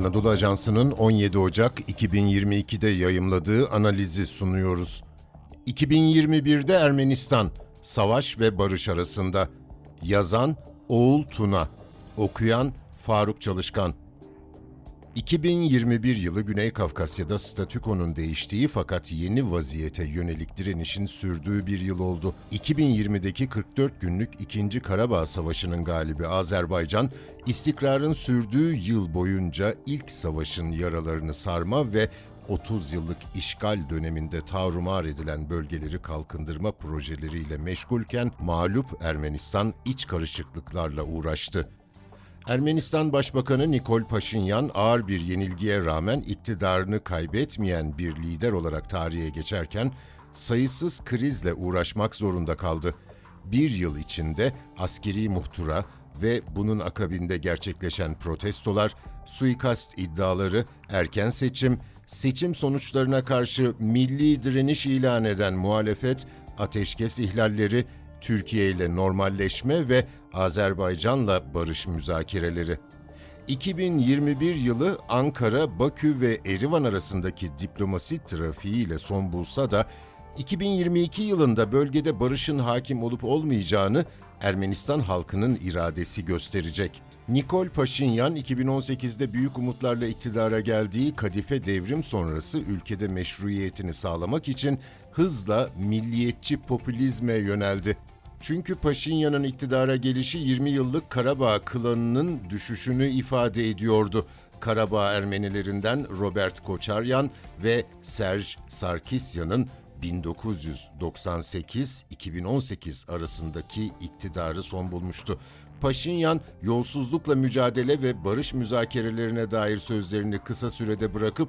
Anadolu Ajansı'nın 17 Ocak 2022'de yayımladığı analizi sunuyoruz. 2021'de Ermenistan, savaş ve barış arasında. Yazan Oğul Tuna, okuyan Faruk Çalışkan. 2021 yılı Güney Kafkasya'da statükonun değiştiği fakat yeni vaziyete yönelik direnişin sürdüğü bir yıl oldu. 2020'deki 44 günlük 2. Karabağ Savaşı'nın galibi Azerbaycan, istikrarın sürdüğü yıl boyunca ilk savaşın yaralarını sarma ve 30 yıllık işgal döneminde tarumar edilen bölgeleri kalkındırma projeleriyle meşgulken mağlup Ermenistan iç karışıklıklarla uğraştı. Ermenistan Başbakanı Nikol Paşinyan ağır bir yenilgiye rağmen iktidarını kaybetmeyen bir lider olarak tarihe geçerken sayısız krizle uğraşmak zorunda kaldı. Bir yıl içinde askeri muhtıra ve bunun akabinde gerçekleşen protestolar, suikast iddiaları, erken seçim, seçim sonuçlarına karşı milli direniş ilan eden muhalefet, ateşkes ihlalleri, Türkiye ile normalleşme ve Azerbaycan'la barış müzakereleri. 2021 yılı Ankara, Bakü ve Erivan arasındaki diplomasi trafiğiyle son bulsa da 2022 yılında bölgede barışın hakim olup olmayacağını Ermenistan halkının iradesi gösterecek. Nikol Paşinyan 2018'de büyük umutlarla iktidara geldiği kadife devrim sonrası ülkede meşruiyetini sağlamak için hızla milliyetçi popülizme yöneldi. Çünkü Paşinyan'ın iktidara gelişi 20 yıllık Karabağ klanının düşüşünü ifade ediyordu. Karabağ Ermenilerinden Robert Koçaryan ve Serge Sarkisyan'ın 1998-2018 arasındaki iktidarı son bulmuştu. Paşinyan, yolsuzlukla mücadele ve barış müzakerelerine dair sözlerini kısa sürede bırakıp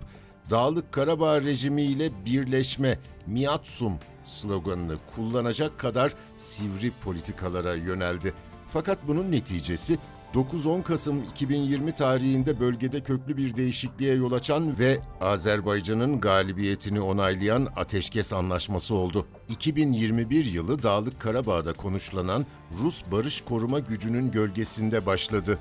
Dağlık Karabağ rejimiyle birleşme, miatsum sloganını kullanacak kadar sivri politikalara yöneldi. Fakat bunun neticesi 9-10 Kasım 2020 tarihinde bölgede köklü bir değişikliğe yol açan ve Azerbaycan'ın galibiyetini onaylayan Ateşkes Anlaşması oldu. 2021 yılı Dağlık Karabağ'da konuşlanan Rus barış koruma gücünün gölgesinde başladı.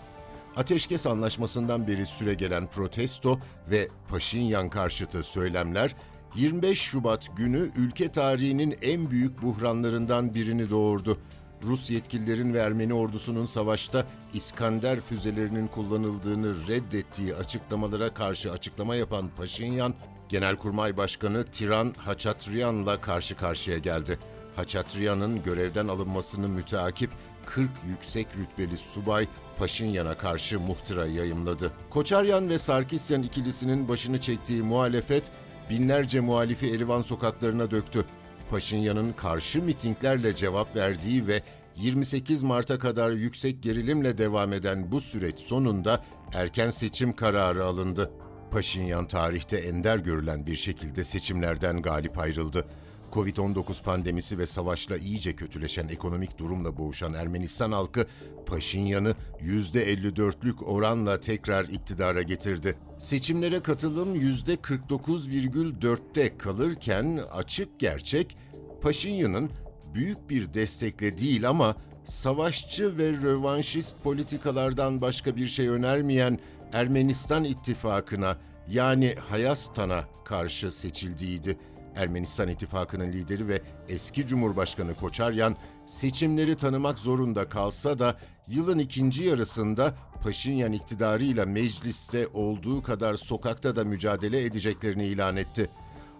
Ateşkes Anlaşması'ndan beri süregelen protesto ve Paşinyan karşıtı söylemler 25 Şubat günü ülke tarihinin en büyük buhranlarından birini doğurdu. Rus yetkililerin ve Ermeni ordusunun savaşta İskander füzelerinin kullanıldığını reddettiği açıklamalara karşı açıklama yapan Paşinyan, Genelkurmay Başkanı Tiran Haçatryan'la karşı karşıya geldi. Haçatryan'ın görevden alınmasını müteakip 40 yüksek rütbeli subay Paşinyan'a karşı muhtıra yayımladı. Koçaryan ve Sarkisyan ikilisinin başını çektiği muhalefet binlerce muhalifi Erivan sokaklarına döktü. Paşinyan'ın karşı mitinglerle cevap verdiği ve 28 Mart'a kadar yüksek gerilimle devam eden bu süreç sonunda erken seçim kararı alındı. Paşinyan tarihte ender görülen bir şekilde seçimlerden galip ayrıldı. Covid-19 pandemisi ve savaşla iyice kötüleşen ekonomik durumla boğuşan Ermenistan halkı Paşinyan'ı %54'lük oranla tekrar iktidara getirdi. Seçimlere katılım %49,4'te kalırken açık gerçek Paşinyan'ın büyük bir destekle değil ama savaşçı ve rövanşist politikalardan başka bir şey önermeyen Ermenistan ittifakına yani Hayastan'a karşı seçildiğiydi. Ermenistan İttifakı'nın lideri ve eski Cumhurbaşkanı Koçaryan seçimleri tanımak zorunda kalsa da yılın ikinci yarısında Paşinyan iktidarıyla mecliste olduğu kadar sokakta da mücadele edeceklerini ilan etti.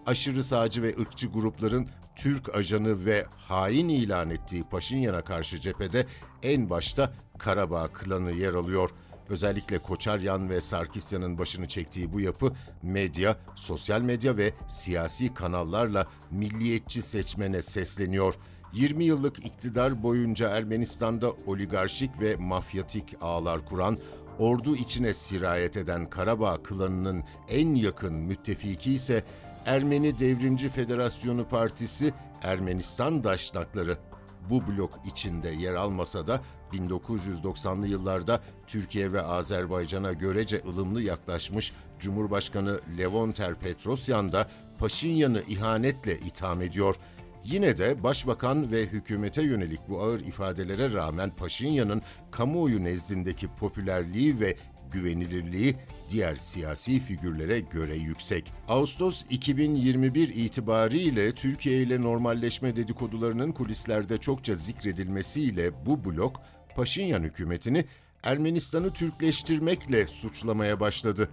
Aşırı sağcı ve ırkçı grupların Türk ajanı ve hain ilan ettiği Paşinyan'a karşı cephede en başta Karabağ klanı yer alıyor. Özellikle Koçaryan ve Sarkisyan'ın başını çektiği bu yapı medya, sosyal medya ve siyasi kanallarla milliyetçi seçmene sesleniyor. 20 yıllık iktidar boyunca Ermenistan'da oligarşik ve mafyatik ağlar kuran, ordu içine sirayet eden Karabağ klanının en yakın müttefiki ise Ermeni Devrimci Federasyonu Partisi Ermenistan Daşnakları. Bu blok içinde yer almasa da 1990'lı yıllarda Türkiye ve Azerbaycan'a görece ılımlı yaklaşmış Cumhurbaşkanı Levonter Petrosyan da Paşinyan'ı ihanetle itham ediyor. Yine de başbakan ve hükümete yönelik bu ağır ifadelere rağmen Paşinyan'ın kamuoyu nezdindeki popülerliği ve güvenilirliği diğer siyasi figürlere göre yüksek. Ağustos 2021 itibariyle Türkiye ile normalleşme dedikodularının kulislerde çokça zikredilmesiyle bu blok Paşinyan hükümetini Ermenistan'ı Türkleştirmekle suçlamaya başladı.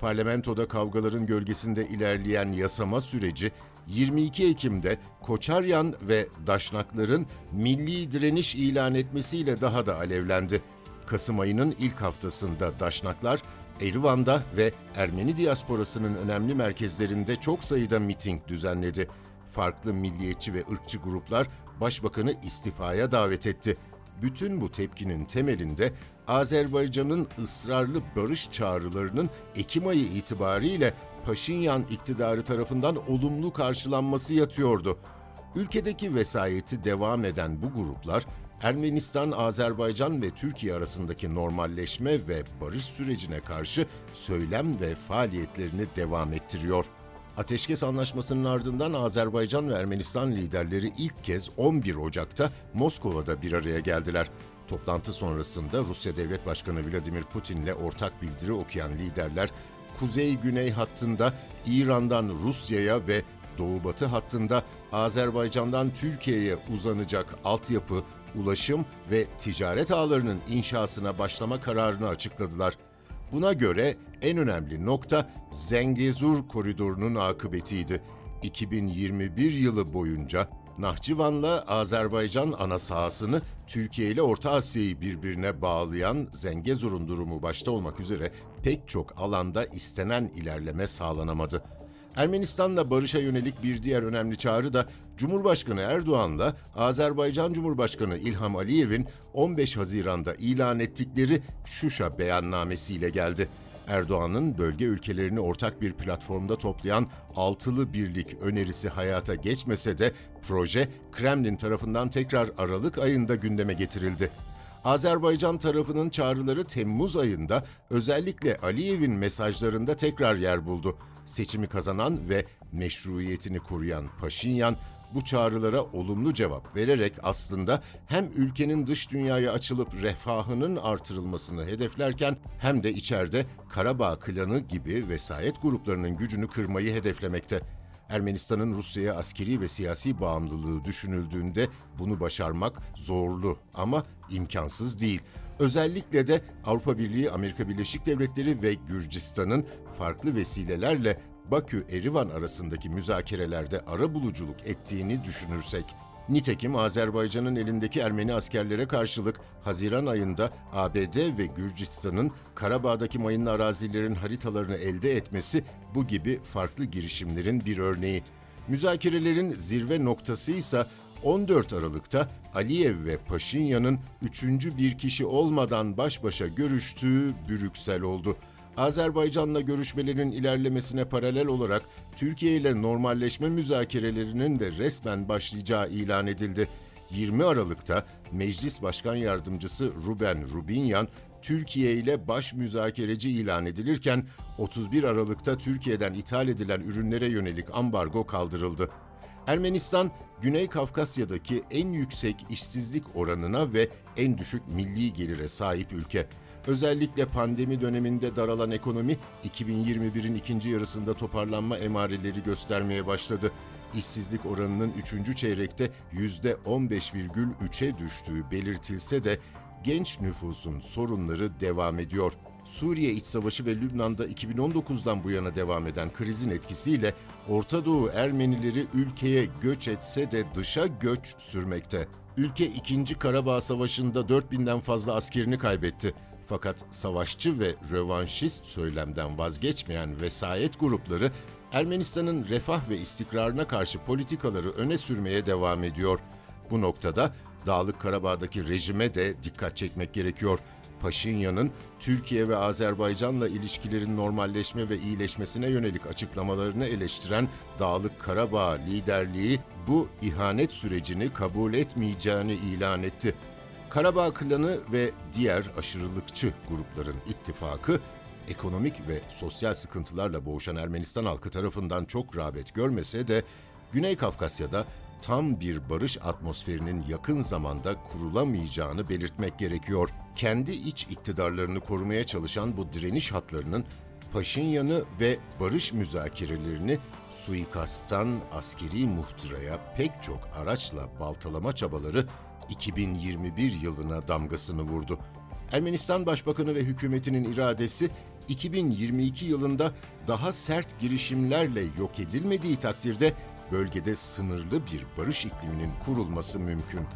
Parlamentoda kavgaların gölgesinde ilerleyen yasama süreci 22 Ekim'de Koçaryan ve Daşnakların milli direniş ilan etmesiyle daha da alevlendi. Kasım ayının ilk haftasında Daşnaklar, Erivan'da ve Ermeni diasporasının önemli merkezlerinde çok sayıda miting düzenledi. Farklı milliyetçi ve ırkçı gruplar başbakanı istifaya davet etti. Bütün bu tepkinin temelinde Azerbaycan'ın ısrarlı barış çağrılarının Ekim ayı itibariyle Paşinyan iktidarı tarafından olumlu karşılanması yatıyordu. Ülkedeki vesayeti devam eden bu gruplar, Ermenistan, Azerbaycan ve Türkiye arasındaki normalleşme ve barış sürecine karşı söylem ve faaliyetlerini devam ettiriyor. Ateşkes Anlaşması'nın ardından Azerbaycan ve Ermenistan liderleri ilk kez 11 Ocak'ta Moskova'da bir araya geldiler. Toplantı sonrasında Rusya Devlet Başkanı Vladimir Putin'le ortak bildiri okuyan liderler, kuzey-güney hattında İran'dan Rusya'ya ve doğu-batı hattında Azerbaycan'dan Türkiye'ye uzanacak altyapı, ulaşım ve ticaret ağlarının inşasına başlama kararını açıkladılar. Buna göre en önemli nokta Zengezur koridorunun akıbetiydi. 2021 yılı boyunca Nahçıvan'la Azerbaycan ana sahasını Türkiye ile Orta Asya'yı birbirine bağlayan Zengezur'un durumu başta olmak üzere pek çok alanda istenen ilerleme sağlanamadı. Ermenistan'la barışa yönelik bir diğer önemli çağrı da Cumhurbaşkanı Erdoğan'la Azerbaycan Cumhurbaşkanı İlham Aliyev'in 15 Haziran'da ilan ettikleri Şuşa beyannamesiyle geldi. Erdoğan'ın bölge ülkelerini ortak bir platformda toplayan altılı birlik önerisi hayata geçmese de proje Kremlin tarafından tekrar Aralık ayında gündeme getirildi. Azerbaycan tarafının çağrıları Temmuz ayında özellikle Aliyev'in mesajlarında tekrar yer buldu. Seçimi kazanan ve meşruiyetini koruyan Paşinyan bu çağrılara olumlu cevap vererek aslında hem ülkenin dış dünyaya açılıp refahının artırılmasını hedeflerken hem de içeride Karabağ klanı gibi vesayet gruplarının gücünü kırmayı hedeflemekte. Ermenistan'ın Rusya'ya askeri ve siyasi bağımlılığı düşünüldüğünde bunu başarmak zorlu ama imkansız değil. Özellikle de Avrupa Birliği, Amerika Birleşik Devletleri ve Gürcistan'ın farklı vesilelerle Bakü-Erivan arasındaki müzakerelerde ara buluculuk ettiğini düşünürsek, Nitekim Azerbaycan'ın elindeki Ermeni askerlere karşılık Haziran ayında ABD ve Gürcistan'ın Karabağ'daki mayınlı arazilerin haritalarını elde etmesi bu gibi farklı girişimlerin bir örneği. Müzakerelerin zirve noktası ise 14 Aralık'ta Aliyev ve Paşinyan'ın üçüncü bir kişi olmadan baş başa görüştüğü Brüksel oldu. Azerbaycan'la görüşmelerin ilerlemesine paralel olarak Türkiye ile normalleşme müzakerelerinin de resmen başlayacağı ilan edildi. 20 Aralık'ta Meclis Başkan Yardımcısı Ruben Rubinyan, Türkiye ile baş müzakereci ilan edilirken 31 Aralık'ta Türkiye'den ithal edilen ürünlere yönelik ambargo kaldırıldı. Ermenistan, Güney Kafkasya'daki en yüksek işsizlik oranına ve en düşük milli gelire sahip ülke. Özellikle pandemi döneminde daralan ekonomi 2021'in ikinci yarısında toparlanma emareleri göstermeye başladı. İşsizlik oranının 3. çeyrekte %15,3'e düştüğü belirtilse de genç nüfusun sorunları devam ediyor. Suriye iç savaşı ve Lübnan'da 2019'dan bu yana devam eden krizin etkisiyle Orta Doğu Ermenileri ülkeye göç etse de dışa göç sürmekte. Ülke 2. Karabağ Savaşı'nda 4000'den fazla askerini kaybetti. Fakat savaşçı ve rövanşist söylemden vazgeçmeyen vesayet grupları Ermenistan'ın refah ve istikrarına karşı politikaları öne sürmeye devam ediyor. Bu noktada Dağlık Karabağ'daki rejime de dikkat çekmek gerekiyor. Paşinyan'ın Türkiye ve Azerbaycan'la ilişkilerin normalleşme ve iyileşmesine yönelik açıklamalarını eleştiren Dağlık Karabağ liderliği bu ihanet sürecini kabul etmeyeceğini ilan etti. Karabağ klanı ve diğer aşırılıkçı grupların ittifakı, ekonomik ve sosyal sıkıntılarla boğuşan Ermenistan halkı tarafından çok rağbet görmese de Güney Kafkasya'da tam bir barış atmosferinin yakın zamanda kurulamayacağını belirtmek gerekiyor. Kendi iç iktidarlarını korumaya çalışan bu direniş hatlarının Paşinyan'ı ve barış müzakerelerini suikasttan askeri muhtıraya pek çok araçla baltalama çabaları 2021 yılına damgasını vurdu. Ermenistan Başbakanı ve hükümetinin iradesi 2022 yılında daha sert girişimlerle yok edilmediği takdirde bölgede sınırlı bir barış ikliminin kurulması mümkün.